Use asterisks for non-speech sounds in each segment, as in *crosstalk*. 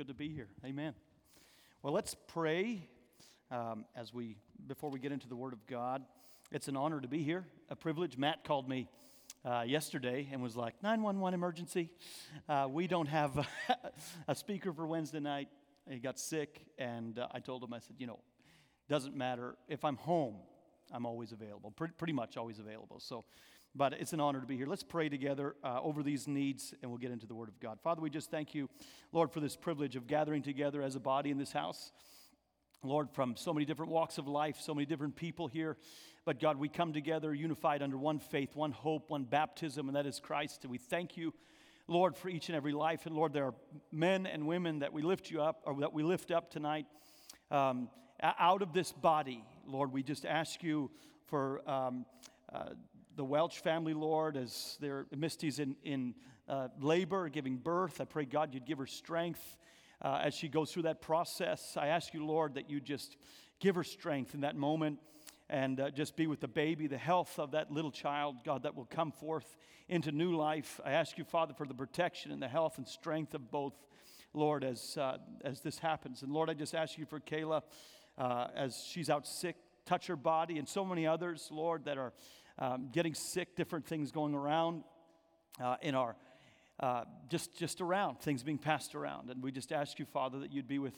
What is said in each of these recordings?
good to be here. Amen. Well, let's pray um, as we before we get into the Word of God. It's an honor to be here, a privilege. Matt called me uh, yesterday and was like, 911 emergency. Uh, we don't have *laughs* a speaker for Wednesday night. He got sick, and uh, I told him, I said, you know, doesn't matter. If I'm home, I'm always available, pretty, pretty much always available. So, but it's an honor to be here. Let's pray together uh, over these needs, and we'll get into the Word of God. Father, we just thank you, Lord, for this privilege of gathering together as a body in this house. Lord, from so many different walks of life, so many different people here. But God, we come together unified under one faith, one hope, one baptism, and that is Christ. And we thank you, Lord, for each and every life. And Lord, there are men and women that we lift you up, or that we lift up tonight um, out of this body. Lord, we just ask you for um, uh, the Welch family, Lord, as their Misty's in, in uh, labor, giving birth. I pray, God, you'd give her strength uh, as she goes through that process. I ask you, Lord, that you just give her strength in that moment and uh, just be with the baby, the health of that little child, God, that will come forth into new life. I ask you, Father, for the protection and the health and strength of both, Lord, as, uh, as this happens. And Lord, I just ask you for Kayla uh, as she's out sick, touch her body, and so many others, Lord, that are um, getting sick, different things going around uh, in our uh, just, just around, things being passed around. And we just ask you, Father, that you'd be with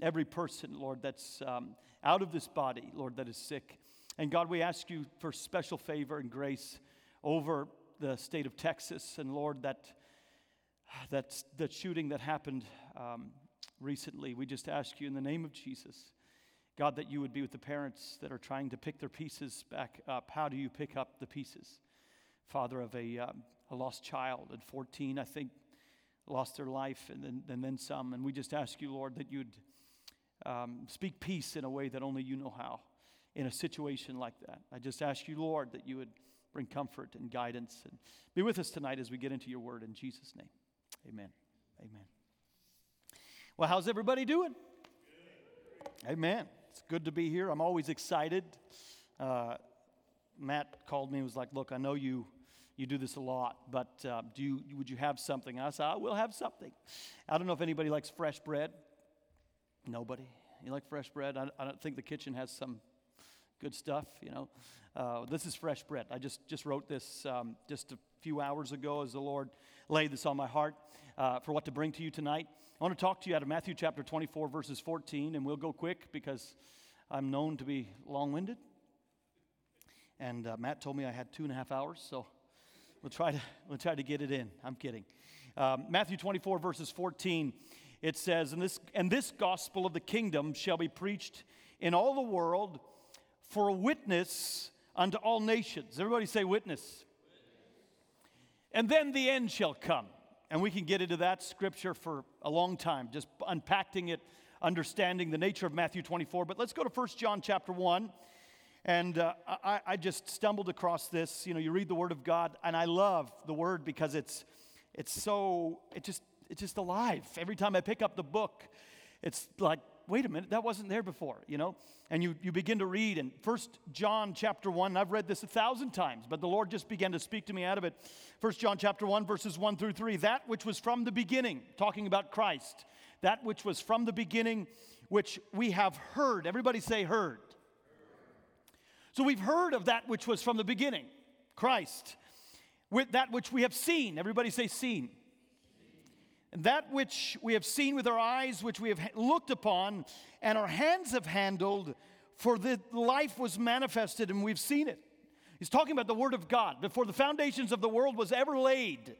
every person, Lord, that's um, out of this body, Lord, that is sick. And God, we ask you for special favor and grace over the state of Texas. And Lord, that, that, that shooting that happened um, recently, we just ask you in the name of Jesus, God, that you would be with the parents that are trying to pick their pieces back up. How do you pick up the pieces? Father of a, um, a lost child at 14, I think, lost their life and then, and then some. And we just ask you, Lord, that you'd um, speak peace in a way that only you know how in a situation like that. I just ask you, Lord, that you would bring comfort and guidance and be with us tonight as we get into your word in Jesus' name. Amen. Amen. Well, how's everybody doing? Amen. It's good to be here. I'm always excited. Uh, Matt called me and was like, Look, I know you you do this a lot, but uh, do you, would you have something? I said, I will have something. I don't know if anybody likes fresh bread. Nobody. You like fresh bread? I, I don't think the kitchen has some good stuff, you know. Uh, this is fresh bread. I just, just wrote this um, just a few hours ago as the Lord laid this on my heart uh, for what to bring to you tonight. I want to talk to you out of Matthew chapter 24, verses 14, and we'll go quick because I'm known to be long winded. And uh, Matt told me I had two and a half hours, so We'll try to, we'll try to get it in. I'm kidding. Um, Matthew 24, verses 14, it says, and this, and this gospel of the kingdom shall be preached in all the world for a witness unto all nations. Everybody say witness. witness. And then the end shall come. And we can get into that scripture for a long time, just unpacking it, understanding the nature of Matthew 24. But let's go to 1 John chapter 1. And uh, I, I, just stumbled across this. You know, you read the Word of God, and I love the Word because it's, it's so, it just, it's just alive. Every time I pick up the book, it's like, wait a minute, that wasn't there before, you know? And you, you begin to read, in First John chapter 1, I've read this a thousand times, but the Lord just began to speak to me out of it. First John chapter 1, verses 1 through 3, that which was from the beginning, talking about Christ, that which was from the beginning, which we have heard. Everybody say, heard so we've heard of that which was from the beginning, Christ, with that which we have seen. Everybody say, seen. That which we have seen with our eyes, which we have looked upon, and our hands have handled, for the life was manifested and we've seen it. He's talking about the Word of God. Before the foundations of the world was ever laid,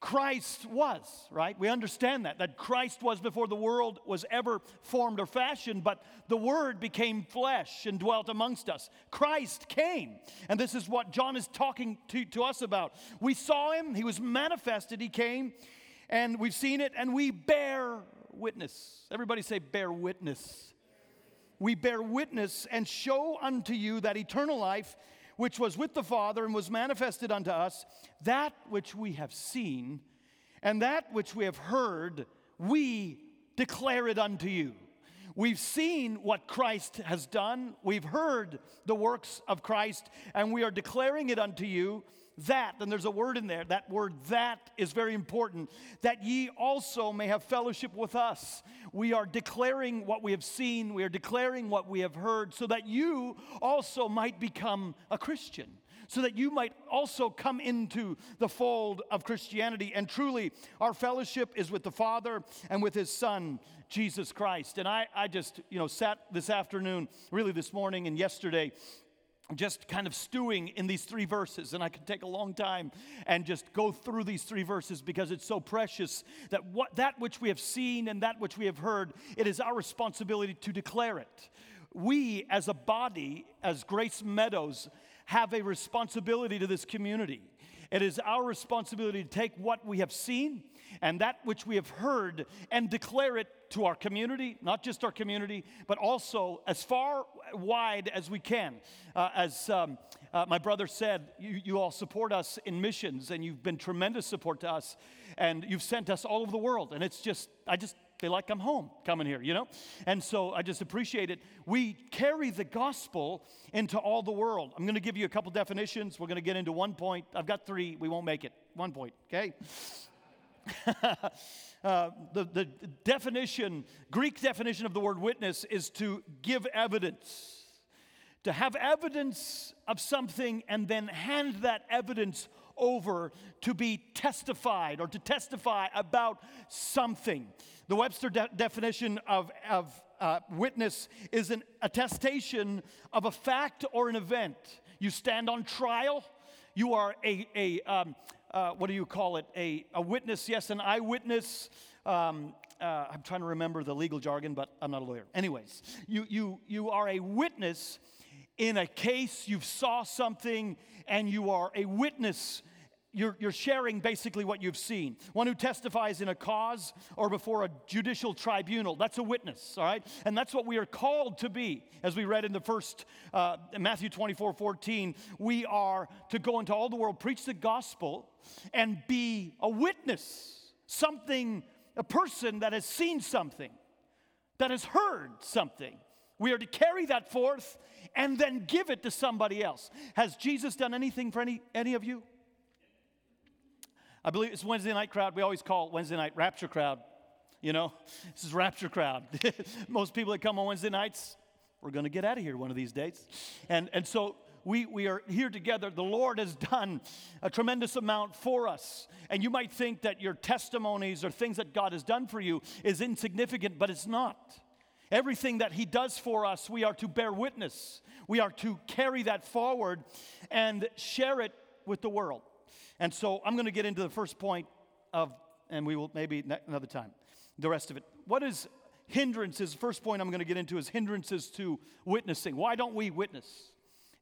Christ was, right? We understand that, that Christ was before the world was ever formed or fashioned, but the Word became flesh and dwelt amongst us. Christ came. And this is what John is talking to, to us about. We saw him, he was manifested, he came, and we've seen it, and we bear witness. Everybody say, bear witness. We bear witness and show unto you that eternal life which was with the Father and was manifested unto us, that which we have seen and that which we have heard, we declare it unto you. We've seen what Christ has done, we've heard the works of Christ, and we are declaring it unto you that, and there's a word in there, that word that is very important, that ye also may have fellowship with us. We are declaring what we have seen, we are declaring what we have heard, so that you also might become a Christian so that you might also come into the fold of Christianity. And truly, our fellowship is with the Father and with His Son, Jesus Christ. And I, I just, you know, sat this afternoon, really this morning and yesterday, just kind of stewing in these three verses and i could take a long time and just go through these three verses because it's so precious that what that which we have seen and that which we have heard it is our responsibility to declare it we as a body as grace meadows have a responsibility to this community. It is our responsibility to take what we have seen and that which we have heard and declare it to our community, not just our community, but also as far wide as we can. Uh, as um, uh, my brother said, you, you all support us in missions and you've been tremendous support to us and you've sent us all over the world. And it's just, I just feel like I'm home coming here, you know? And so I just appreciate it. We carry the gospel into all the world. I'm going to give you a couple definitions. We're going to get into one point. I've got three. We won't make it. One point, okay? *laughs* uh, the, the definition, Greek definition of the word witness is to give evidence. To have evidence of something and then hand that evidence over to be testified or to testify about something. The Webster de- definition of, of uh, witness is an attestation of a fact or an event. You stand on trial, you are a, a um, uh, what do you call it? A, a witness, yes, an eyewitness. Um, uh, I'm trying to remember the legal jargon, but I'm not a lawyer. Anyways, you, you, you are a witness in a case, you saw something, and you are a witness you're, you're sharing basically what you've seen. One who testifies in a cause or before a judicial tribunal, that's a witness, all right? And that's what we are called to be. As we read in the first, uh, Matthew 24 14, we are to go into all the world, preach the gospel, and be a witness, something, a person that has seen something, that has heard something. We are to carry that forth and then give it to somebody else. Has Jesus done anything for any, any of you? I believe it's Wednesday night crowd. We always call it Wednesday night rapture crowd. You know, *laughs* this is rapture crowd. *laughs* Most people that come on Wednesday nights, we're going to get out of here one of these days. And, and so we, we are here together. The Lord has done a tremendous amount for us. And you might think that your testimonies or things that God has done for you is insignificant, but it's not. Everything that He does for us, we are to bear witness. We are to carry that forward and share it with the world. And so I'm going to get into the first point of, and we will maybe another time, the rest of it. What is hindrances? First point I'm going to get into is hindrances to witnessing. Why don't we witness?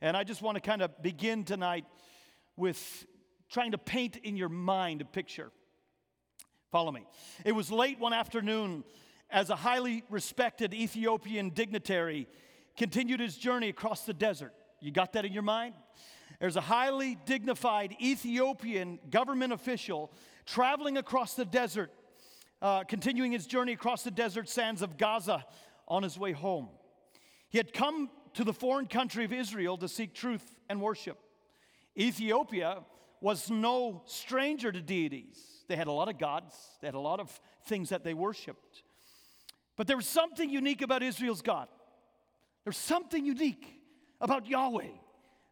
And I just want to kind of begin tonight with trying to paint in your mind a picture. Follow me. It was late one afternoon as a highly respected Ethiopian dignitary continued his journey across the desert. You got that in your mind? There's a highly dignified Ethiopian government official traveling across the desert, uh, continuing his journey across the desert sands of Gaza on his way home. He had come to the foreign country of Israel to seek truth and worship. Ethiopia was no stranger to deities. They had a lot of gods, they had a lot of things that they worshiped. But there was something unique about Israel's God. There's something unique about Yahweh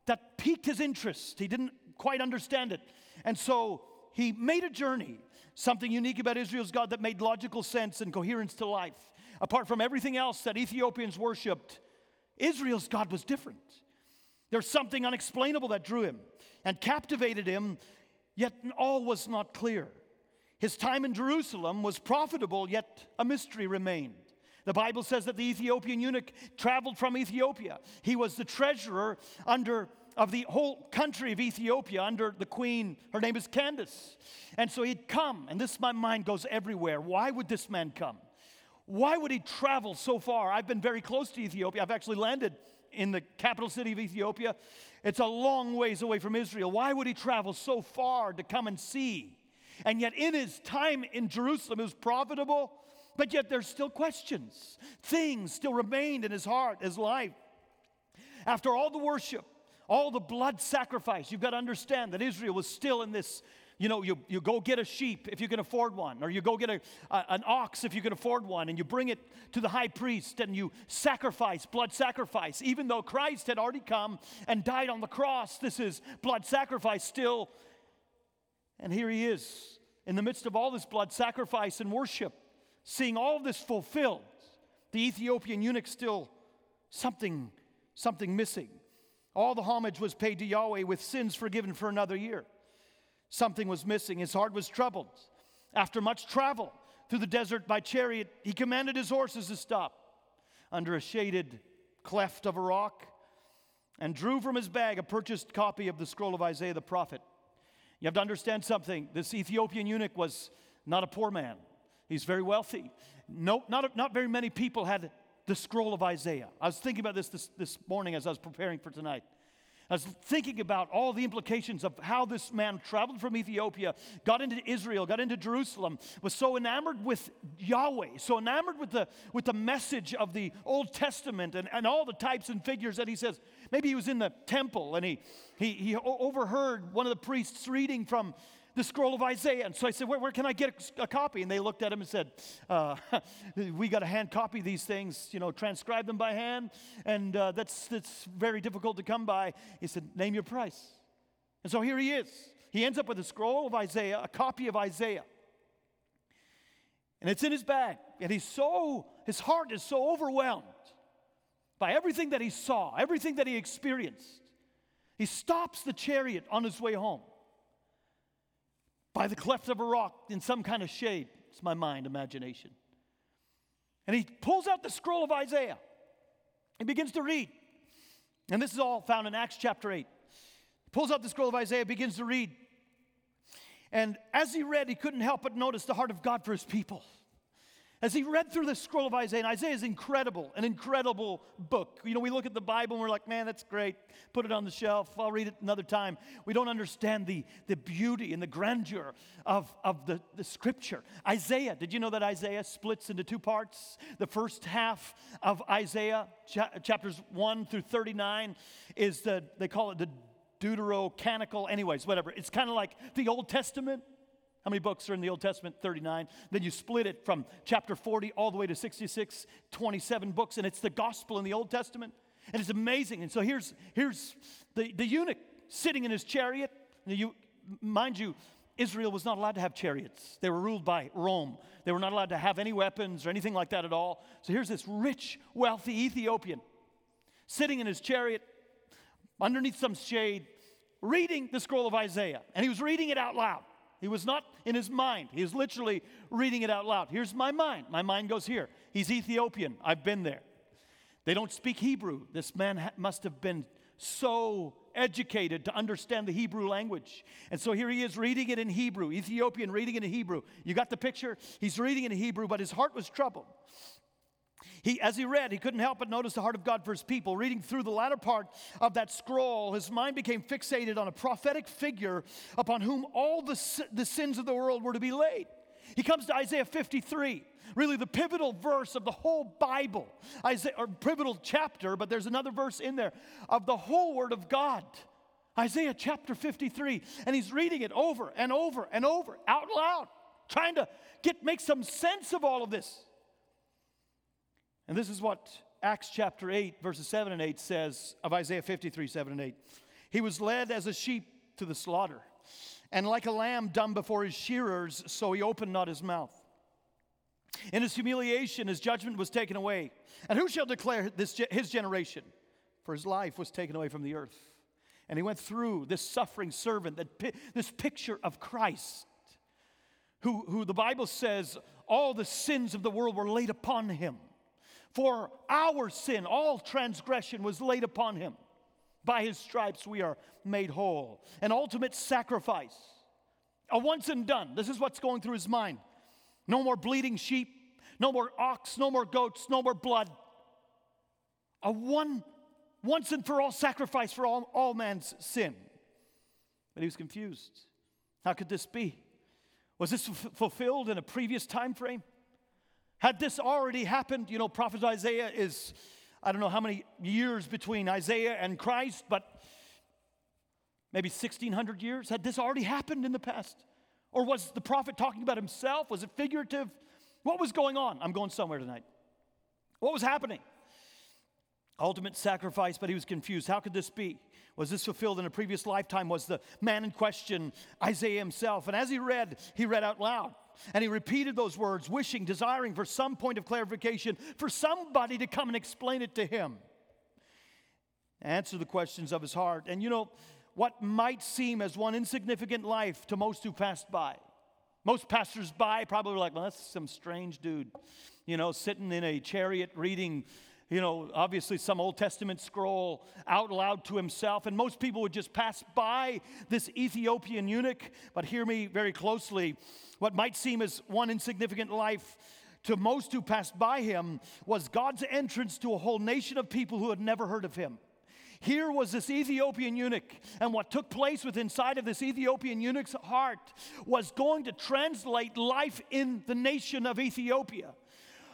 that piqued his interest. He didn't quite understand it. And so he made a journey, something unique about Israel's God that made logical sense and coherence to life. Apart from everything else that Ethiopians worshiped, Israel's God was different. There's something unexplainable that drew him and captivated him, yet all was not clear. His time in Jerusalem was profitable, yet a mystery remained. The Bible says that the Ethiopian eunuch traveled from Ethiopia. He was the treasurer under of the whole country of Ethiopia under the queen. Her name is Candace. And so he'd come, and this my mind goes everywhere. Why would this man come? Why would he travel so far? I've been very close to Ethiopia. I've actually landed in the capital city of Ethiopia. It's a long ways away from Israel. Why would he travel so far to come and see? And yet, in his time in Jerusalem, it was profitable but yet there's still questions. Things still remained in his heart, his life. After all the worship, all the blood sacrifice. You've got to understand that Israel was still in this. You know, you, you go get a sheep if you can afford one, or you go get a, a, an ox if you can afford one, and you bring it to the high priest and you sacrifice, blood sacrifice. Even though Christ had already come and died on the cross, this is blood sacrifice still. And here he is in the midst of all this blood sacrifice and worship, seeing all this fulfilled. The Ethiopian eunuch still something, something missing. All the homage was paid to Yahweh with sins forgiven for another year. Something was missing. His heart was troubled. After much travel through the desert by chariot, he commanded his horses to stop under a shaded cleft of a rock and drew from his bag a purchased copy of the scroll of Isaiah the prophet. You have to understand something. This Ethiopian eunuch was not a poor man, he's very wealthy. No, not, not very many people had the scroll of Isaiah. I was thinking about this, this this morning as I was preparing for tonight. I was thinking about all the implications of how this man traveled from Ethiopia, got into Israel, got into Jerusalem, was so enamored with Yahweh, so enamored with the, with the message of the Old Testament and, and all the types and figures that he says. Maybe he was in the temple and he, he, he overheard one of the priests reading from the scroll of Isaiah. And so I said, Where, where can I get a, a, copy? And they looked at him and said, uh, *laughs* We got to hand copy these things, you know, transcribe them by hand. And uh, that's, that's very difficult to come by. He said, Name your price. And so here he is. He ends up with a scroll of Isaiah, a copy of Isaiah. And it's in his bag. And he's so, his heart is so overwhelmed by everything that he saw, everything that he experienced. He stops the chariot on his way home by the cleft of a rock in some kind of shade. It's my mind, imagination. And he pulls out the scroll of Isaiah. and begins to read. And this is all found in Acts chapter 8. He pulls out the scroll of Isaiah, begins to read. And as he read, he couldn't help but notice the heart of God for his people. As he read through the scroll of Isaiah, and Isaiah is incredible, an incredible book. You know, we look at the Bible and we're like, man, that's great. Put it on the shelf. I'll read it another time. We don't understand the, the beauty and the grandeur of, of the, the scripture. Isaiah, did you know that Isaiah splits into two parts? The first half of Isaiah, cha- chapters 1 through 39, is the, they call it the Deuterocanonical, anyways, whatever. It's kind of like the Old Testament how many books are in the Old Testament? 39. Then you split it from chapter 40 all the way to 66, 27 books, and it's the gospel in the Old Testament. And it's amazing. And so here's, here's the, the eunuch sitting in his chariot. You, mind you, Israel was not allowed to have chariots. They were ruled by Rome. They were not allowed to have any weapons or anything like that at all. So here's this rich, wealthy Ethiopian sitting in his chariot underneath some shade, reading the scroll of Isaiah. And he was reading it out loud. He was not in his mind. He was literally reading it out loud. Here's my mind. My mind goes here. He's Ethiopian. I've been there. They don't speak Hebrew. This man ha- must have been so educated to understand the Hebrew language. And so here he is reading it in Hebrew, Ethiopian reading it in Hebrew. You got the picture? He's reading it in Hebrew, but his heart was troubled. He, as he read, he couldn't help but notice the heart of God for his people. Reading through the latter part of that scroll, his mind became fixated on a prophetic figure upon whom all the, the sins of the world were to be laid. He comes to Isaiah 53, really the pivotal verse of the whole Bible, Isaiah, or pivotal chapter, but there's another verse in there of the whole Word of God. Isaiah chapter 53, and he's reading it over and over and over out loud, trying to get make some sense of all of this. And this is what Acts chapter 8, verses 7 and 8 says of Isaiah 53, 7 and 8. He was led as a sheep to the slaughter, and like a lamb dumb before his shearers, so he opened not his mouth. In his humiliation, his judgment was taken away. And who shall declare this, his generation? For his life was taken away from the earth. And he went through this suffering servant, that, this picture of Christ, who, who the Bible says all the sins of the world were laid upon him. For our sin, all transgression was laid upon him. By his stripes we are made whole. An ultimate sacrifice, a once and done. This is what's going through his mind. No more bleeding sheep, no more ox, no more goats, no more blood. A one, once and for all sacrifice for all, all man's sin. But he was confused. How could this be? Was this f- fulfilled in a previous time frame? Had this already happened, you know, prophet Isaiah is, I don't know how many years between Isaiah and Christ, but maybe 1600 years? Had this already happened in the past? Or was the prophet talking about himself? Was it figurative? What was going on? I'm going somewhere tonight. What was happening? Ultimate sacrifice, but he was confused. How could this be? Was this fulfilled in a previous lifetime? Was the man in question Isaiah himself? And as he read, he read out loud. And he repeated those words, wishing, desiring for some point of clarification, for somebody to come and explain it to him. Answer the questions of his heart. And you know, what might seem as one insignificant life to most who passed by. Most passers by probably were like, well, that's some strange dude, you know, sitting in a chariot reading you know, obviously some Old Testament scroll out loud to himself. And most people would just pass by this Ethiopian eunuch. But hear me very closely. What might seem as one insignificant life to most who passed by him was God's entrance to a whole nation of people who had never heard of him. Here was this Ethiopian eunuch, and what took place within inside of this Ethiopian eunuch's heart was going to translate life in the nation of Ethiopia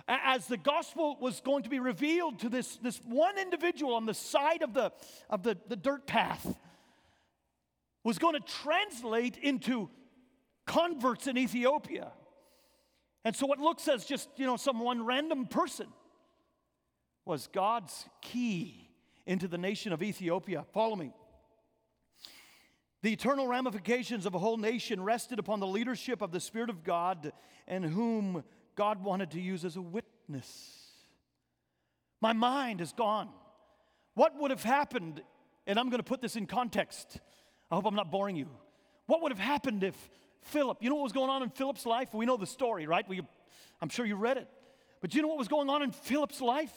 as the gospel was going to be revealed to this, this one individual on the side of the, of the, the dirt path, was going to translate into converts in Ethiopia. And so what looks as just, you know, some one random person was God's key into the nation of Ethiopia. Follow me. The eternal ramifications of a whole nation rested upon the leadership of the Spirit of God, and whom God wanted to use as a witness. My mind is gone. What would have happened, and I'm going to put this in context. I hope I'm not boring you. What would have happened if Philip, you know what was going on in Philip's life? We know the story, right? We, I'm sure you read it. But you know what was going on in Philip's life?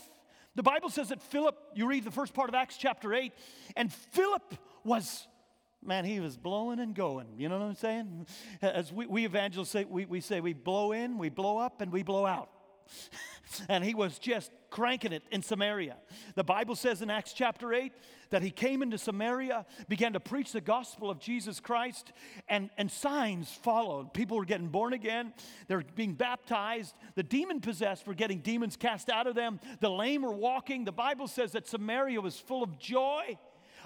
The Bible says that Philip, you read the first part of Acts chapter 8, and Philip was man, he was blowing and going. You know what I'm saying? As we, we evangelists say, we, we say we blow in, we blow up, and we blow out. *laughs* and he was just cranking it in Samaria. The Bible says in Acts chapter 8 that he came into Samaria, began to preach the gospel of Jesus Christ, and, and signs followed. People were getting born again, they're being baptized. The demon possessed were getting demons cast out of them, the lame were walking. The Bible says that Samaria was full of joy.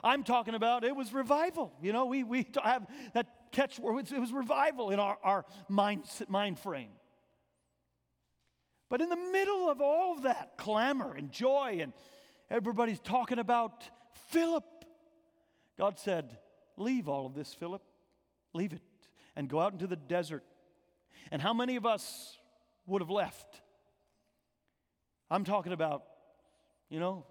I'm talking about it was revival. You know, we, we have that catchword, it was revival in our, our mind, mind frame. But in the middle of all of that clamor and joy, and everybody's talking about Philip, God said, Leave all of this, Philip. Leave it and go out into the desert. And how many of us would have left? I'm talking about, you know,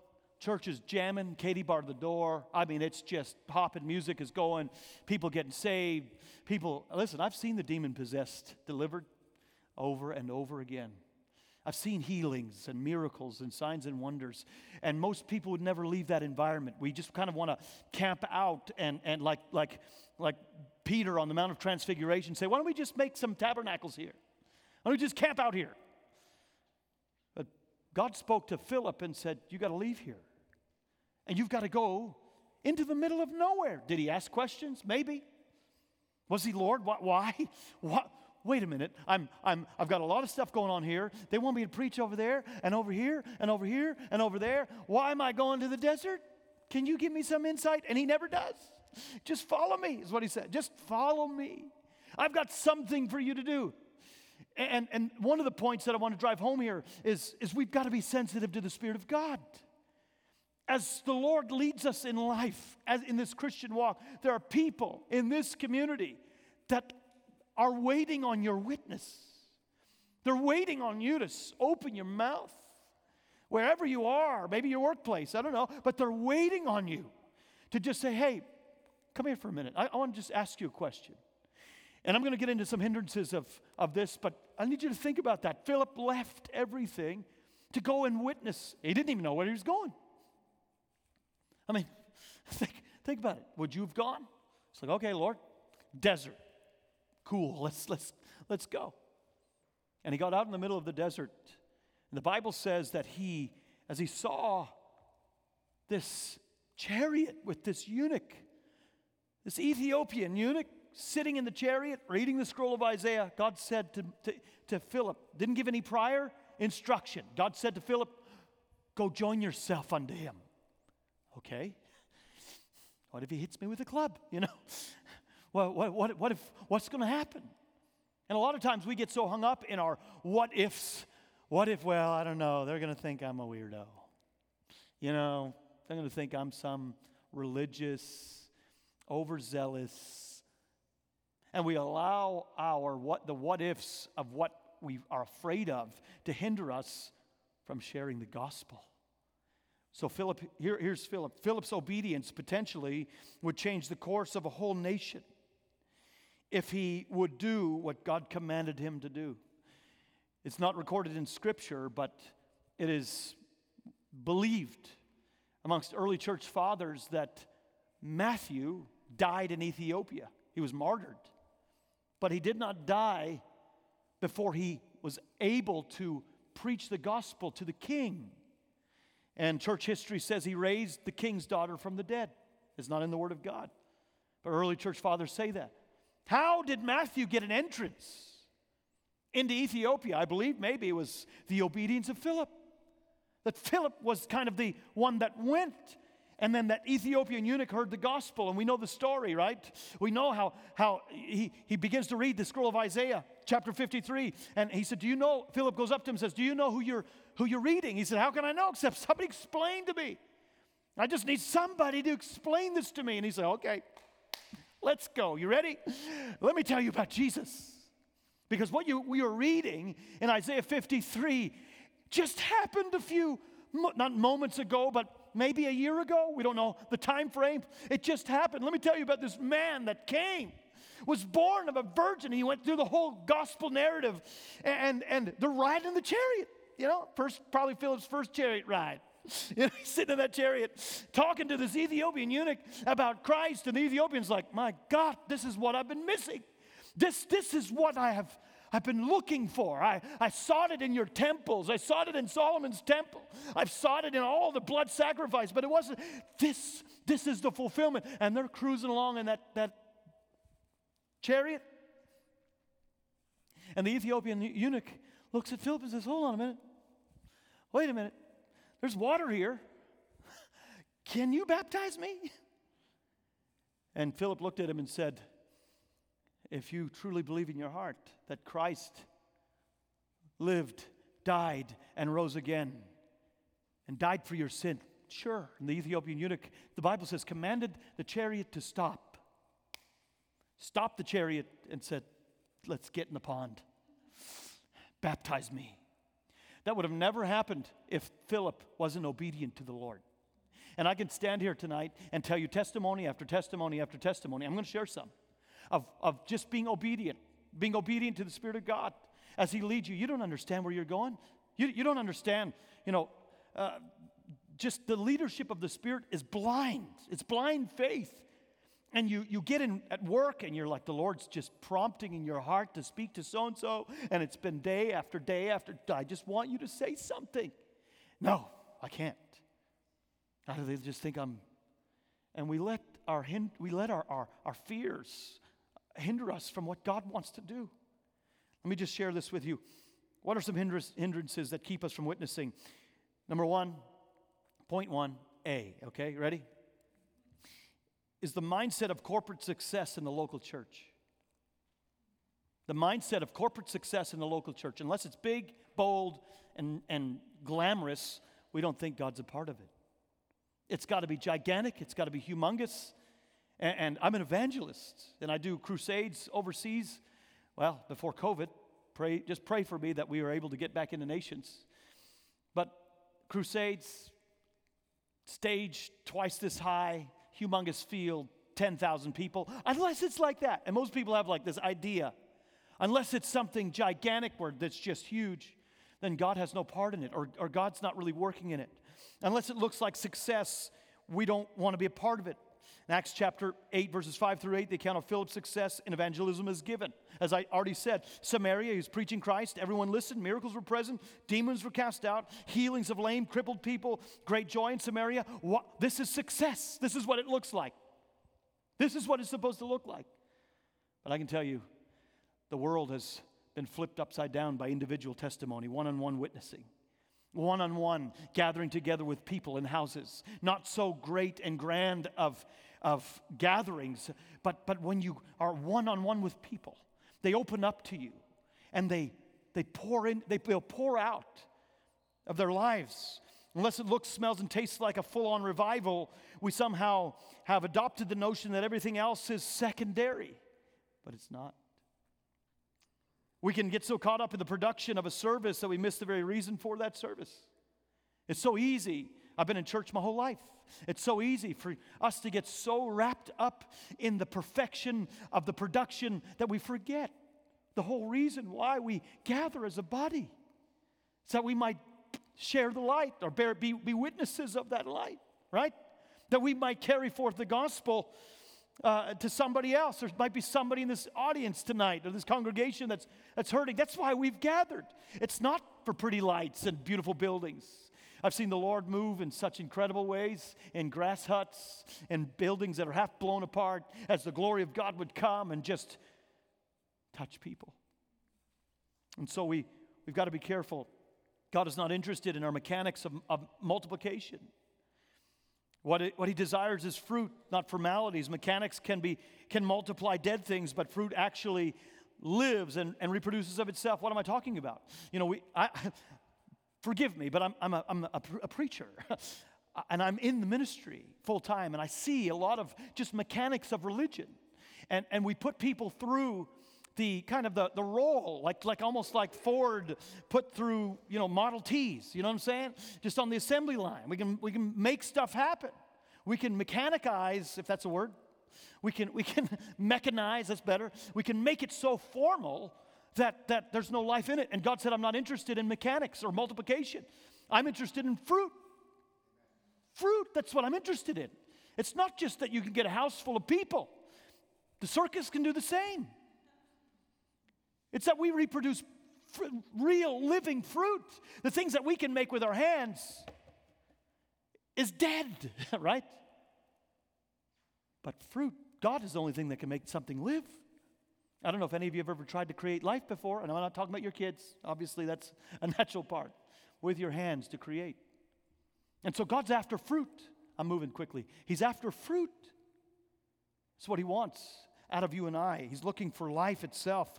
Church is jamming, Katie barred the door. I mean, it's just popping, music is going, people getting saved. People, listen, I've seen the demon possessed delivered over and over again. I've seen healings and miracles and signs and wonders. And most people would never leave that environment. We just kind of want to camp out and, and like, like, like Peter on the Mount of Transfiguration say, why don't we just make some tabernacles here? Why don't we just camp out here? But God spoke to Philip and said, You got to leave here. And you've got to go into the middle of nowhere. Did he ask questions? Maybe. Was he Lord? Why? *laughs* What? Wait a minute. I'm, I'm, I've got a lot of stuff going on here. They want me to preach over there and over here and over here and over there. Why am I going to the desert? Can you give me some insight? And he never does. Just follow me, is what he said. Just follow me. I've got something for you to do. And, and one of the points that I want to drive home here is, is we've got to be sensitive to the Spirit of God as the Lord leads us in life, as in this Christian walk, there are people in this community that are waiting on your witness. They're waiting on you to open your mouth. Wherever you are, maybe your workplace, I don't know, but they're waiting on you to just say, hey, come here for a minute. I, I want to just ask you a question. And I'm going to get into some hindrances of, of this, but I need you to think about that. Philip left everything to go and witness. He didn't even know where he was going. I mean, *laughs* think, think about it. Would you have gone? It's like, okay, Lord, desert. Cool, *laughs* let's, let's, let's go. And he got out in the middle of the desert. And the Bible says that he, as he saw this chariot with this eunuch, this Ethiopian eunuch sitting in the chariot reading the scroll of Isaiah, God said to, to, to Philip, didn't give any prior instruction. God said to Philip, Go join yourself unto him. Okay? What if he hits me with a club? You know? *laughs* Well, what, what, what if, what's going to happen? And a lot of times we get so hung up in our what ifs. What if, well, I don't know, they're going to think I'm a weirdo. You know, they're going to think I'm some religious, overzealous. And we allow our what the what ifs of what we are afraid of to hinder us from sharing the gospel. So Philip, here, here's Philip. Philip's obedience potentially would change the course of a whole nation if he would do what God commanded him to do. It's not recorded in Scripture, but it is believed amongst early church fathers that Matthew died in Ethiopia. He was martyred. But he did not die before he was able to preach the gospel to the king. And church history says he raised the king's daughter from the dead. It's not in the Word of God. But early church fathers say that. How did Matthew get an entrance into Ethiopia? I believe maybe it was the obedience of Philip. That Philip was kind of the one that went. And then that Ethiopian eunuch heard the gospel, and we know the story, right? We know how, how he, he begins to read the scroll of Isaiah, chapter 53. And he said, Do you know? Philip goes up to him and says, Do you know who you're, who you're reading? He said, How can I know? Except somebody explain to me. I just need somebody to explain this to me. And he said, Okay, let's go. You ready? Let me tell you about Jesus. Because what you, we are reading in Isaiah 53 just happened a few, not moments ago, but maybe a year ago. We don't know the time frame. It just happened. Let me tell you about this man that came was born of a virgin. He went through the whole gospel narrative, and and they're riding the chariot. You know, first probably Philip's first chariot ride. *laughs* You know, he's sitting in that chariot talking to this Ethiopian eunuch about Christ, and the Ethiopian's like, "My God, this is what I've been missing. This this is what I have I've been looking for. I, I sought it in your temples. I sought it in Solomon's temple. I've sought it in all the blood sacrifice, but it wasn't. This, this is the fulfillment. And they're cruising along in that, that chariot. And the Ethiopian eunuch looks at Philip and says, Hold on a minute. Wait a minute. There's water here. Can you baptize me? And Philip looked at him and said, if you truly believe in your heart that Christ lived, died, and rose again, and died for your sin, sure. And the Ethiopian eunuch, the Bible says, commanded the chariot to stop. Stopped the chariot and said, Let's get in the pond. Baptize me. That would have never happened if Philip wasn't obedient to the Lord. And I can stand here tonight and tell you testimony after testimony after testimony. I'm going to share some of, of just being obedient, being obedient to the Spirit of God as He leads you. You don't understand where you're going. You, you don't understand, you know, uh, just the leadership of the Spirit is blind. It's blind faith. And you, you get in at work and you're like, the Lord's just prompting in your heart to speak to so and so. And it's been day after day after, I just want you to say something. No, I can't. How do they just think I'm. And we let our, we let our, our, our fears, hinder us from what God wants to do. Let me just share this with you. What are some hindrances that keep us from witnessing? Number one, point one, A, okay, ready? Is the mindset of corporate success in the local church. The mindset of corporate success in the local church. Unless it's big, bold, and, and glamorous, we don't think God's a part of it. It's got to be gigantic, it's got to be humongous, and, and I'm an evangelist, and I do crusades overseas. Well, before COVID, pray, just pray for me that we are able to get back into nations. But crusades, stage twice this high, humongous field, 10,000 people, unless it's like that. And most people have like this idea. Unless it's something gigantic where that's just huge, then God has no part in it, or, or God's not really working in it. Unless it looks like success, we don't want to be a part of it. In Acts chapter 8, verses 5 through 8, the account of Philip's success in evangelism is given. As I already said, Samaria, he's preaching Christ. Everyone listened. Miracles were present. Demons were cast out. Healings of lame, crippled people. Great joy in Samaria. What, this is success. This is what it looks like. This is what it's supposed to look like. But I can tell you, the world has been flipped upside down by individual testimony, one on one witnessing one on one, gathering together with people in houses. Not so great and grand of of gatherings, but, but when you are one on one with people, they open up to you and they, they pour in, they, they'll pour out of their lives. Unless it looks, smells, and tastes like a full on revival, we somehow have adopted the notion that everything else is secondary, but it's not. We can get so caught up in the production of a service that we miss the very reason for that service. It's so easy. I've been in church my whole life. It's so easy for us to get so wrapped up in the perfection of the production that we forget the whole reason why we gather as a body. So that we might share the light or bear, be, be witnesses of that light, right? That we might carry forth the gospel uh, to somebody else. There might be somebody in this audience tonight or this congregation that's, that's hurting. That's why we've gathered. It's not for pretty lights and beautiful buildings. I've seen the Lord move in such incredible ways in grass huts and buildings that are half blown apart as the glory of God would come and just touch people. And so we, we've got to be careful. God is not interested in our mechanics of, of multiplication. What, it, what he desires is fruit, not formalities. Mechanics can, be, can multiply dead things, but fruit actually lives and, and reproduces of itself. What am I talking about? You know, we, I, forgive me, but I'm, I'm, a, I'm a, a preacher. *laughs* and I'm in the ministry full time, and I see a lot of just mechanics of religion. And, and we put people through the kind of the, the role, like, like almost like Ford put through, you know, Model Ts, you know what I'm saying? Just on the assembly line. We can, we can make stuff happen. We can mechanicize, if that's a word. We can, we can *laughs* mechanize, that's better. We can make it so formal that, that there's no life in it. And God said, I'm not interested in mechanics or multiplication. I'm interested in fruit. Fruit, that's what I'm interested in. It's not just that you can get a house full of people, the circus can do the same. It's that we reproduce fr- real living fruit. The things that we can make with our hands is dead, *laughs* right? But fruit, God is the only thing that can make something live. I don't know if any of you have ever tried to create life before, and I'm not talking about your kids. Obviously, that's *laughs* a natural part. With your hands to create. And so God's after fruit. I'm moving quickly. He's after fruit. That's what He wants out of you and I. He's looking for life itself.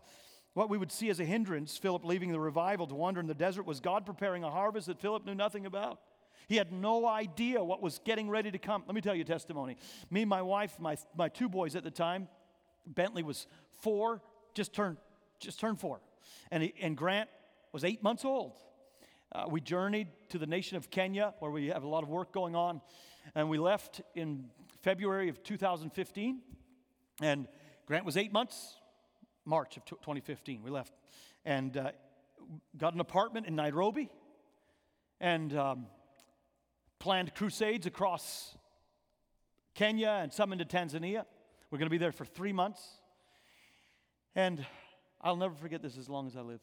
What we would see as a hindrance, Philip leaving the revival to wander in the desert, was God preparing a harvest that Philip knew nothing about. He had no idea what was getting ready to come. Let me tell you a testimony. Me, my wife, my, my two boys at the time, Bentley was four, just turned, just turned four. And, he, and Grant was eight months old. Uh, we journeyed to the nation of Kenya, where we have a lot of work going on. And we left in February of 2015. And Grant was eight months. March of 2015. We left and uh, got an apartment in Nairobi and um, planned crusades across Kenya and some into Tanzania. We're going to be there for three months. And I'll never forget this as long as I live.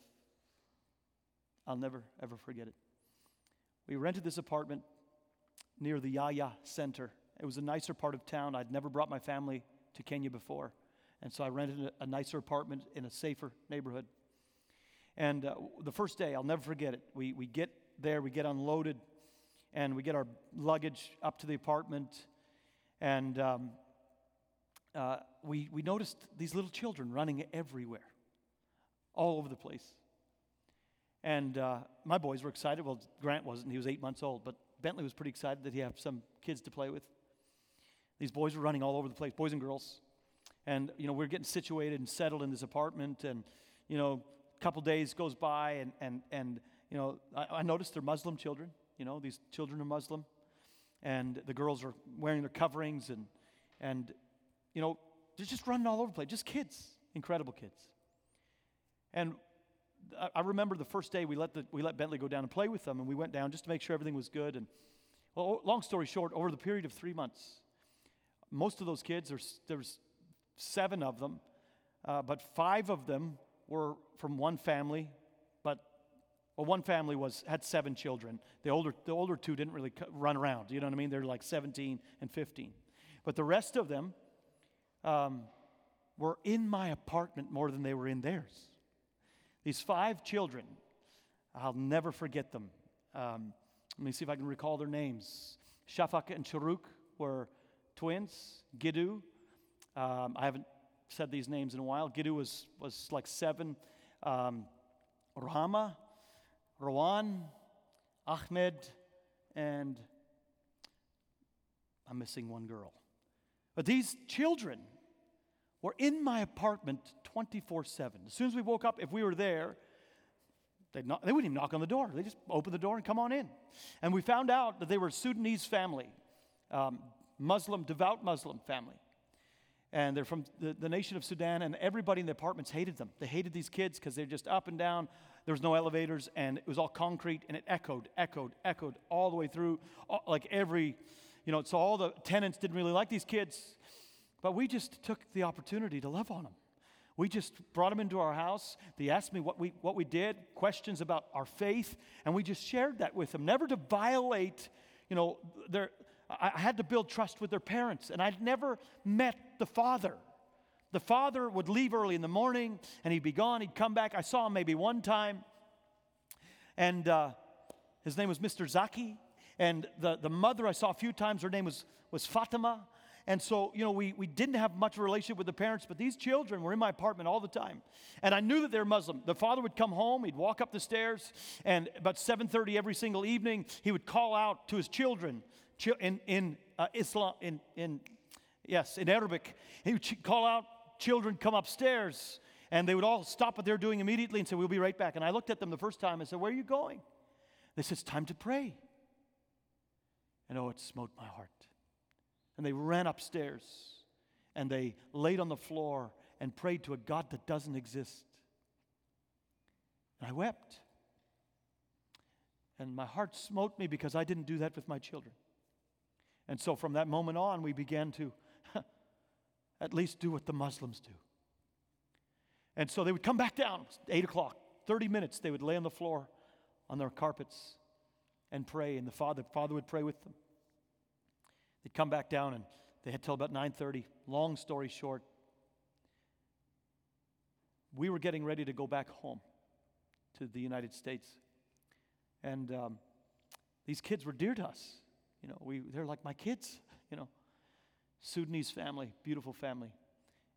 I'll never, ever forget it. We rented this apartment near the Yaya Center. It was a nicer part of town. I'd never brought my family to Kenya before. And so I rented a, nicer apartment in a safer neighborhood. And uh, the first day, I'll never forget it. We, we get there, we get unloaded, and we get our luggage up to the apartment. And um, uh, we, we noticed these little children running everywhere, all over the place. And uh, my boys were excited. Well, Grant wasn't, he was eight months old, but Bentley was pretty excited that he had some kids to play with. These boys were running all over the place, boys and girls. And, you know, we're getting situated and settled in this apartment. And, you know, a couple days goes by, and, and, and you know, I, I noticed they're Muslim children. You know, these children are Muslim. And the girls are wearing their coverings. And, and you know, they're just running all over the place. Just kids, incredible kids. And I remember the first day we let, the, we let Bentley go down and play with them, and we went down just to make sure everything was good. And well, long story short, over the period of three months, most of those kids, there's, there's seven of them, uh, but five of them were from one family, but well, one family was had seven children. The older, the older two didn't really run around. You know what I mean? They're like 17 and 15. But the rest of them um, were in my apartment more than they were in theirs. These five children, I'll never forget them. Um, let me see if I can recall their names. Shafak and Sharuk were twins, Giddu. Um, I haven't said these names in a while. Giddu was, was like seven. Um, Rahama, Rowan, Ahmed, and I'm missing one girl. But these children were in my apartment 24 7. As soon as we woke up, if we were there, not, they wouldn't even knock on the door. They just open the door and come on in. And we found out that they were a Sudanese family, um, Muslim, devout Muslim family. And they're from the, the nation of Sudan, and everybody in the apartments hated them. They hated these kids because they're just up and down. There was no elevators, and it was all concrete, and it echoed, echoed, echoed all the way through, all, like every, you know, so all the tenants didn't really like these kids. But we just took the opportunity to love on them. We just brought them into our house. They asked me what we, what we did, questions about our faith, and we just shared that with them. Never to violate, you know, their, I had to build trust with their parents, and I'd never met the father. The father would leave early in the morning, and he'd be gone. He'd come back. I saw him maybe one time, and uh, his name was Mr. Zaki. And the, the mother I saw a few times, her name was, was Fatima. And so, you know, we, we didn't have much relationship with the parents, but these children were in my apartment all the time. And I knew that they were Muslim. The father would come home, he'd walk up the stairs, and about 7.30 every single evening, he would call out to his children in, in uh, Islam, in, in, yes, in Arabic. He would call out, children come upstairs. And they would all stop what they're doing immediately and say, We'll be right back. And I looked at them the first time and said, Where are you going? They said, It's time to pray. And oh, it smote my heart. And they ran upstairs and they laid on the floor and prayed to a God that doesn't exist. And I wept. And my heart smote me because I didn't do that with my children. And so from that moment on, we began to *laughs* at least do what the Muslims do. And so they would come back down, 8 o'clock, 30 minutes, they would lay on the floor on their carpets and pray, and the father, father would pray with them. They'd come back down and they had till about 9:30. Long story short, we were getting ready to go back home to the United States, and um, these kids were dear to us. You know, we they're like my kids. *laughs* You know, Sudanese family, beautiful family,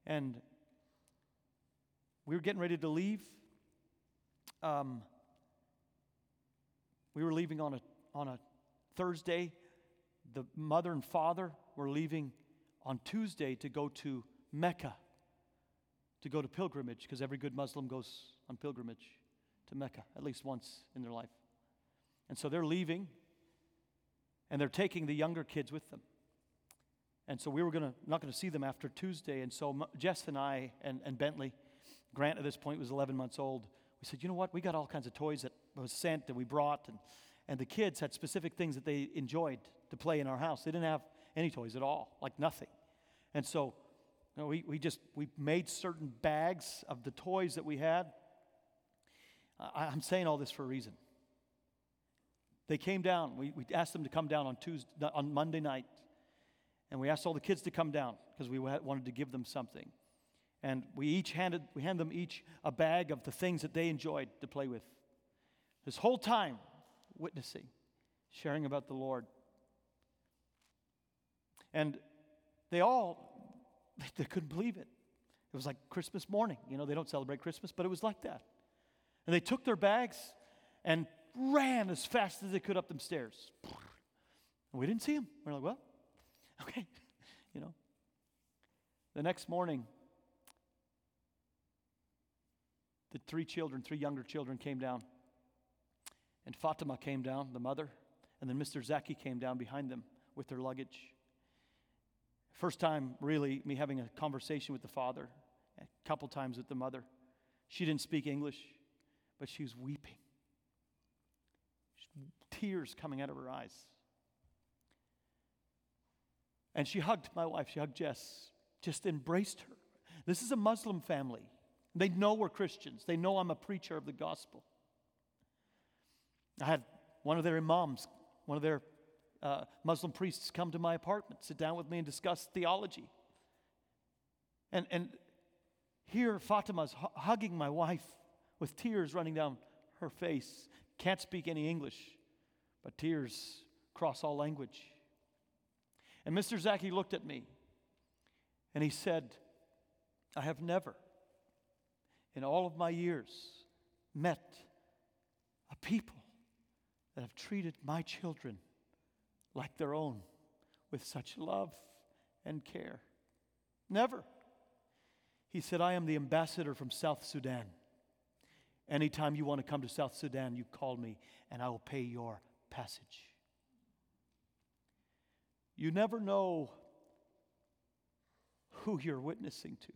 and we were getting ready to leave. Um, we were leaving on a on a Thursday the mother and father were leaving on Tuesday to go to Mecca, to go to pilgrimage, because every good Muslim goes on pilgrimage to Mecca at least once in their life. And so they're leaving, and they're taking the younger kids with them. And so we were gonna, not going to see them after Tuesday. And so Jess and I and, and Bentley, Grant at this point was 11 months old, we said, you know what? We got all kinds of toys that was sent that we brought. And, and the kids had specific things that they enjoyed to play in our house. They didn't have any toys at all, like nothing. And so you know, we, we just we made certain bags of the toys that we had. I, I'm saying all this for a reason. They came down. We, we asked them to come down on Tuesday, on Monday night, and we asked all the kids to come down because we wanted to give them something. And we each handed we handed them each a bag of the things that they enjoyed to play with. This whole time, witnessing, sharing about the Lord. And they all, *laughs* they couldn't believe it. It was like Christmas morning. You know, they don't celebrate Christmas, but it was like that. And they took their bags and ran as fast as they could up them stairs. And we didn't see them. We we're like, well, *laughs* okay, *laughs* you know. The next morning, the three children, three younger children came down. And Fatima came down, the mother, and then Mr. Zaki came down behind them with their luggage. First time, really, me having a conversation with the father, a couple times with the mother. She didn't speak English, but she was weeping. Tears coming out of her eyes. And she hugged my wife, she hugged Jess, just embraced her. This is a Muslim family. They know we're Christians, they know I'm a preacher of the gospel. I had one of their imams, one of their uh, Muslim priests come to my apartment, sit down with me, and discuss theology. And, and here, Fatima's h- hugging my wife with tears running down her face. Can't speak any English, but tears cross all language. And Mr. Zaki looked at me and he said, I have never, in all of my years, met a people that have treated my children like their own with such love and care. Never. He said, I am the ambassador from South Sudan. Anytime you want to come to South Sudan, you call me and I will pay your passage. You never know who you're witnessing to.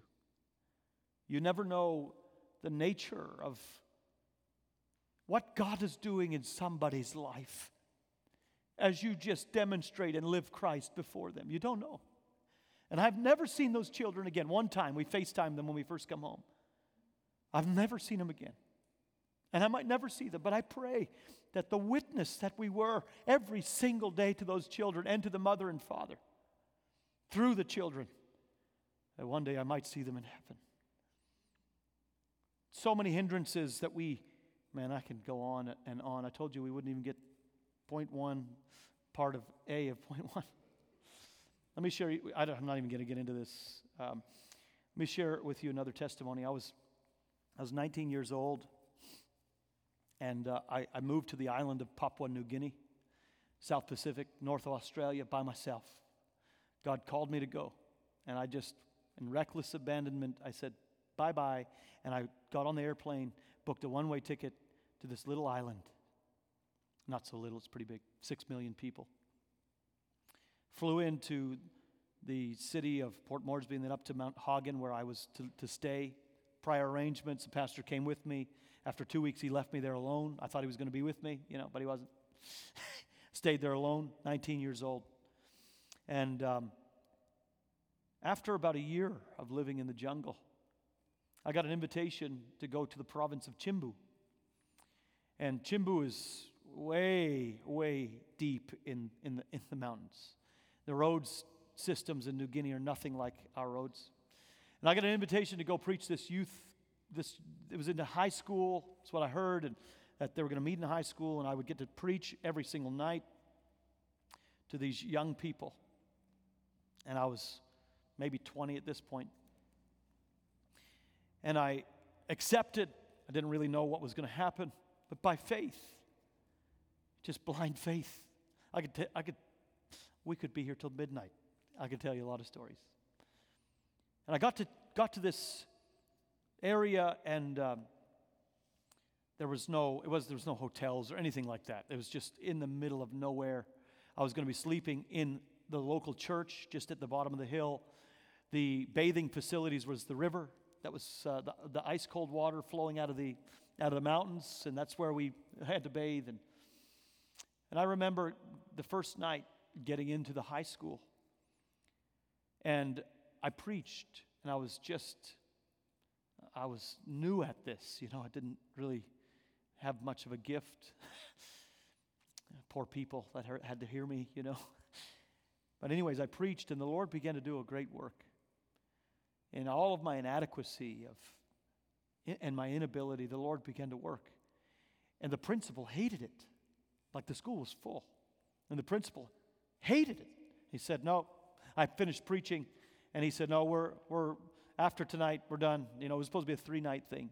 You never know the nature of what God is doing in somebody's life as you just demonstrate and live Christ before them. You don't know. And I've never seen those children again. One time we FaceTime them when we first come home. I've never seen them again. And I might never see them, but I pray that the witness that we were every single day to those children and to the mother and father through the children, that one day I might see them in heaven. So many hindrances that we, man, I can go on and on. I told you we wouldn't even get point one part of A of *laughs* point one. Let me share, I am not even going to get into this. Um, let me share with you another testimony. I was, I was 19 years old, and uh, I, I moved to the island of Papua New Guinea, South Pacific, North Australia by myself. God called me to go, and I just, in reckless abandonment, I said, bye bye. And I got on the airplane, booked a one way ticket to this little island. Not so little, it's pretty big, six million people. Flew into the city of Port Moresby and then up to Mount Hagen where I was to, to stay. Prior arrangements, the pastor came with me. After two weeks, he left me there alone. I thought he was going to be with me, you know, but he wasn't. *laughs* Stayed there alone, 19 years old. And um, after about a year of living in the jungle, I got an invitation to go to the province of Chimbu. And Chimbu is way, way deep in, in, the, in the mountains. The roads systems in New Guinea are nothing like our roads. And I got an invitation to go preach this youth. This it was in the high school. That's what I heard, and that they were going to meet in the high school, and I would get to preach every single night to these young people. And I was maybe 20 at this point. And I accepted. I didn't really know what was going to happen, but by faith, just blind faith. I could, t- I could, we could be here till midnight. I could tell you a lot of stories. And I got to, got to this area, and um, there was no, it was, there was no hotels or anything like that. It was just in the middle of nowhere. I was going to be sleeping in the local church just at the bottom of the hill. The bathing facilities was the river. That was uh, the, the ice cold water flowing out of the out of the mountains, and that's where we had to bathe. And and I remember the first night getting into the high school, and I preached, and I was just, I was new at this. You know, I didn't really have much of a gift. *laughs* Poor people that had to hear me, you know. *laughs* But, anyways, I preached, and the Lord began to do a great work. In all of my inadequacy of, and my inability, the Lord began to work. And the principal hated it. Like the school was full. And the principal hated it. He said, No, I finished preaching, and he said, No, we're, we're after tonight, we're done. You know, it was supposed to be a three night thing.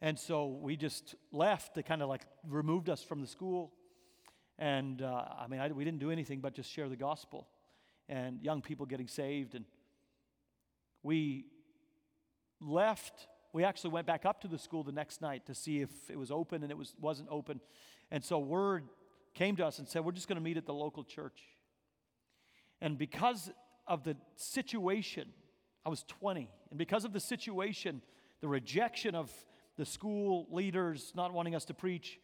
And so we just left. They kind of like removed us from the school. And uh, I mean, I, we didn't do anything but just share the gospel and young people getting saved. And we left. We actually went back up to the school the next night to see if it was open, and it was, wasn't open. And so word came to us and said, We're just going to meet at the local church. And because of the situation, I was 20, and because of the situation, the rejection of the school leaders not wanting us to preach,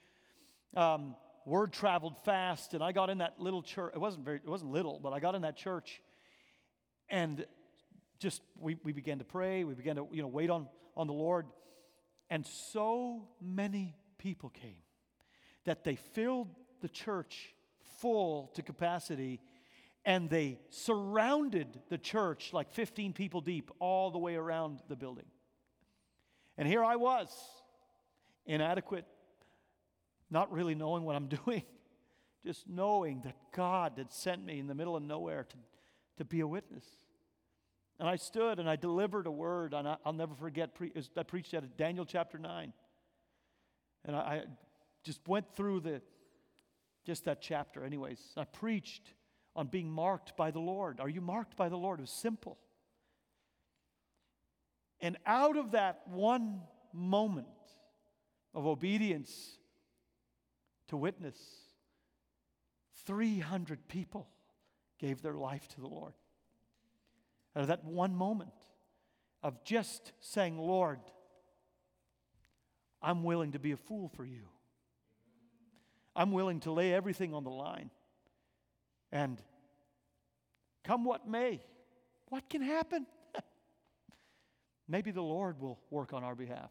um, word traveled fast, and I got in that little church. It wasn't very, it wasn't little, but I got in that church, and just we, we began to pray. We began to you know wait on on the Lord, and so many people came that they filled the church full to capacity and they surrounded the church like 15 people deep all the way around the building. And here I was, inadequate, not really knowing what I'm *laughs* doing, just knowing that God had sent me in the middle of nowhere to, to be a witness. And I stood and I delivered a word, and I, will never forget. Pre- I preached at Daniel chapter 9. And I, I just went through the, just that chapter, anyways. I preached on being marked by the Lord. Are you marked by the Lord? It was simple. And out of that one moment of obedience to witness, 300 people gave their life to the Lord. That one moment of just saying, Lord, I'm willing to be a fool for you. I'm willing to lay everything on the line. And come what may, what can happen? *laughs* Maybe the Lord will work on our behalf.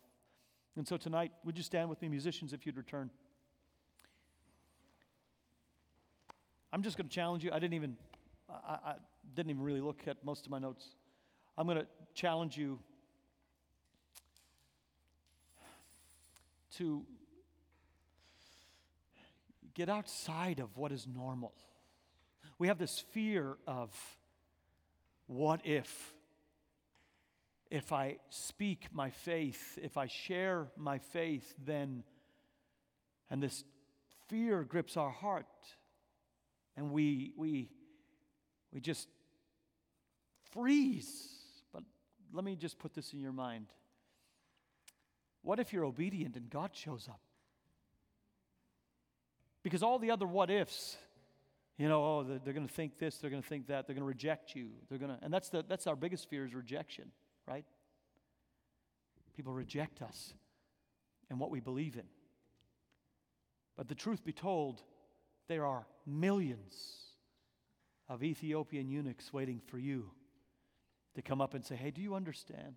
And so tonight, would you stand with me, musicians, if you'd return? I'm just going to challenge you. I didn't even, I, I didn't even really look at most of my notes. I'm going to challenge you to get outside of what is normal. We have this fear of what if? if I speak my faith, if I share my faith, then, and this fear grips our heart, and we, we, we just freeze. But let me just put this in your mind. What if you're obedient and God shows up? Because all the other what ifs, you know, oh, they're, they're going to think this, they're going to think that, they're going to reject you, they're going to, and that's the, that's our biggest fear is rejection right? People reject us and what we believe in. But the truth be told, there are millions of Ethiopian eunuchs waiting for you to come up and say, Hey, do you understand?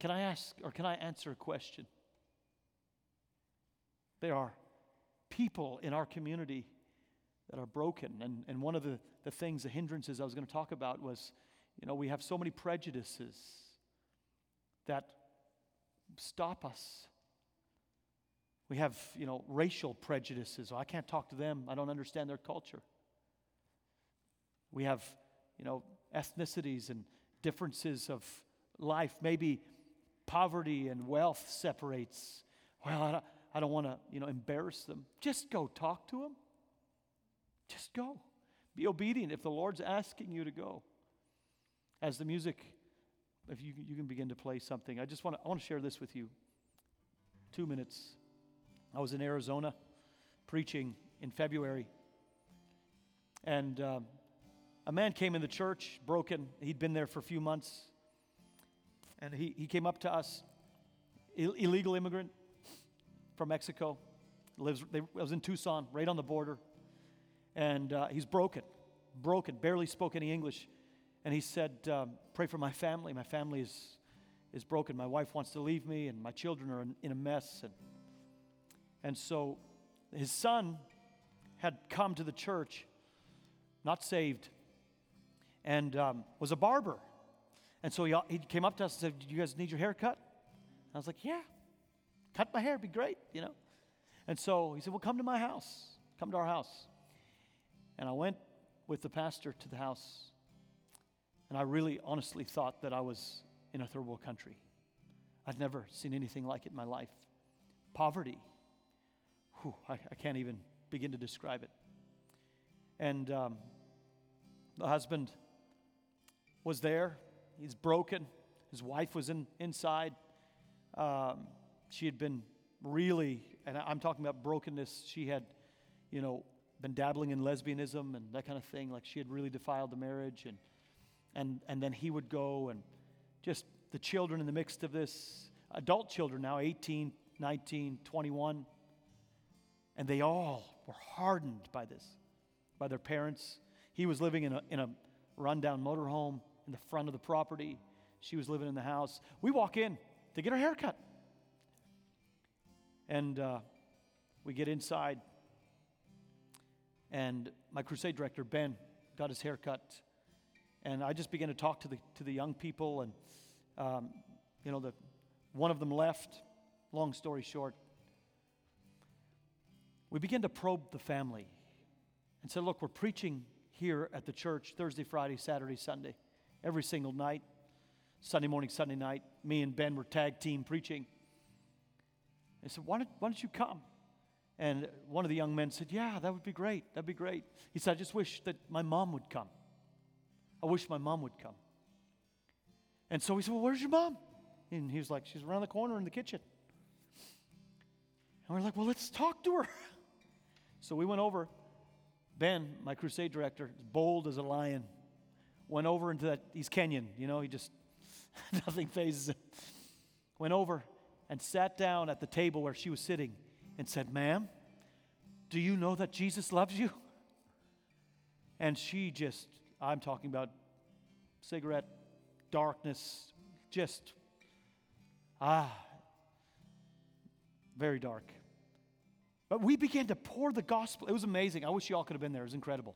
Can I ask or can I answer a question? There are people in our community that are broken. And, and one of the, the things, the hindrances I was going to talk about was you know, we have so many prejudices that stop us. We have, you know, racial prejudices. Oh, I can't talk to them. I don't understand their culture. We have, you know, ethnicities and differences of life. Maybe poverty and wealth separates. Well, I don't, don't want to, you know, embarrass them. Just go talk to them. Just go. Be obedient if the Lord's asking you to go as the music, if you, you can begin to play something, I just want to, I want to share this with you. Two minutes. I was in Arizona preaching in February, and um, a man came in the church, broken. He'd been there for a few months, and he, he came up to us, Ill- illegal immigrant from Mexico. Lives, they, was in Tucson, right on the border, and uh, he's broken, broken, barely spoke any English. And he said, um, Pray for my family. My family is, is broken. My wife wants to leave me, and my children are in, in a mess. And, and so his son had come to the church, not saved, and um, was a barber. And so he, he came up to us and said, Do you guys need your hair cut? I was like, Yeah, cut my hair, be great, you know. And so he said, Well, come to my house. Come to our house. And I went with the pastor to the house and I really honestly thought that I was in a third world country. I'd never seen anything like it in my life. Poverty. Whew, I, I can't even begin to describe it. And um, the husband was there. He's broken. His wife was in, inside. Um, she had been really, and I'm talking about brokenness. She had, you know, been dabbling in lesbianism and that kind of thing. Like she had really defiled the marriage and and, and then he would go and just the children in the midst of this, adult children now, 18, 19, 21, and they all were hardened by this, by their parents. He was living in a, in a rundown motorhome in the front of the property. She was living in the house. We walk in to get her hair cut. And uh, we get inside, and my crusade director, Ben, got his hair cut and I just began to talk to the, to the young people, and, um, you know, the, one of them left. Long story short, we began to probe the family and said, Look, we're preaching here at the church Thursday, Friday, Saturday, Sunday, every single night. Sunday morning, Sunday night, me and Ben were tag team preaching. I said, why don't, why don't you come? And one of the young men said, Yeah, that would be great. That'd be great. He said, I just wish that my mom would come. I wish my mom would come. And so he said, Well, where's your mom? And he was like, She's around the corner in the kitchen. And we're like, Well, let's talk to her. *laughs* So we went over. Ben, my crusade director, bold as a lion, went over into that, he's Kenyan, you know, he just, *laughs* nothing phases him. Went over and sat down at the table where she was sitting and said, Ma'am, do you know that Jesus loves you? And she just, I'm talking about cigarette, darkness, just, ah, very dark. But we began to pour the gospel. It was amazing. I wish you all could have been there. It was incredible.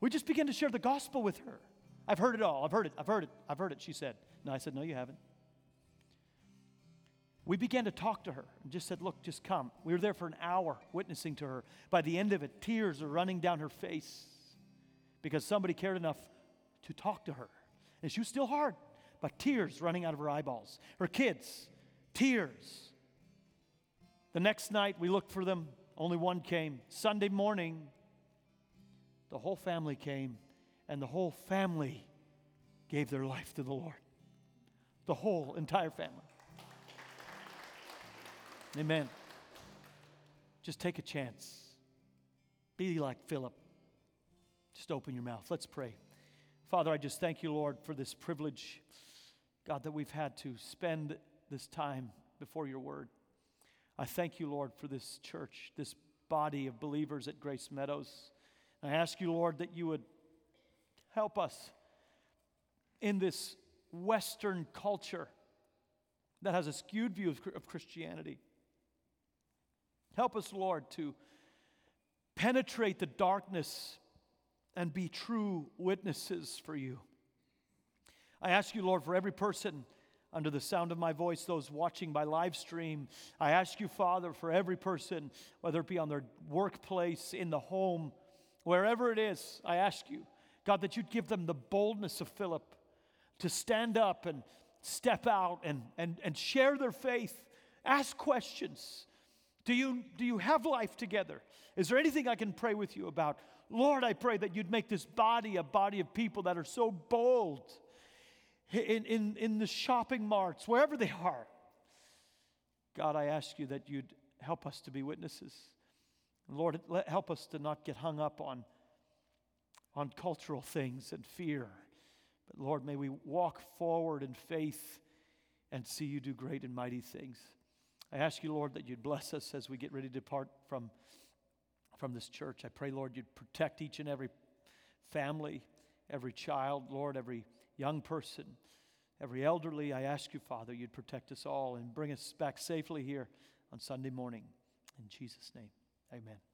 We just began to share the gospel with her. I've heard it all. I've heard it. I've heard it. I've heard it. She said. No, I said, No, you haven't. We began to talk to her and just said, Look, just come. We were there for an hour witnessing to her. By the end of it, tears are running down her face because somebody cared enough to talk to her. And she was still hard, but tears running out of her eyeballs. Her kids, tears. The next night, we looked for them. Only one came. Sunday morning, the whole family came, and the whole family gave their life to the Lord. The whole entire family. Amen. Just take a chance. Be like Philip. Just open your mouth. Let's pray. Father, I just thank you, Lord, for this privilege, God, that we've had to spend this time before your word. I thank you, Lord, for this church, this body of believers at Grace Meadows. I ask you, Lord, that you would help us in this Western culture that has a skewed view of, Christianity. Help us, Lord, to penetrate the darkness and be true witnesses for you. I ask you, Lord, for every person under the sound of my voice, those watching by live stream. I ask you, Father, for every person, whether it be on their workplace, in the home, wherever it is, I ask you, God, that you'd give them the boldness of Philip to stand up and step out and, and, and share their faith, ask questions. Do you, do you have life together? Is there anything I can pray with you about? Lord, I pray that you'd make this body a body of people that are so bold in, in, in the shopping marts, wherever they are. God, I ask you that you'd help us to be witnesses. Lord, let, help us to not get hung up on, on cultural things and fear. But Lord, may we walk forward in faith and see you do great and mighty things. I ask you, Lord, that you'd bless us as we get ready to depart from, from this church. I pray, Lord, you'd protect each and every family, every child, Lord, every young person, every elderly, I ask you, Father, you'd protect us all and bring us back safely here on Sunday morning. In Jesus' name, amen.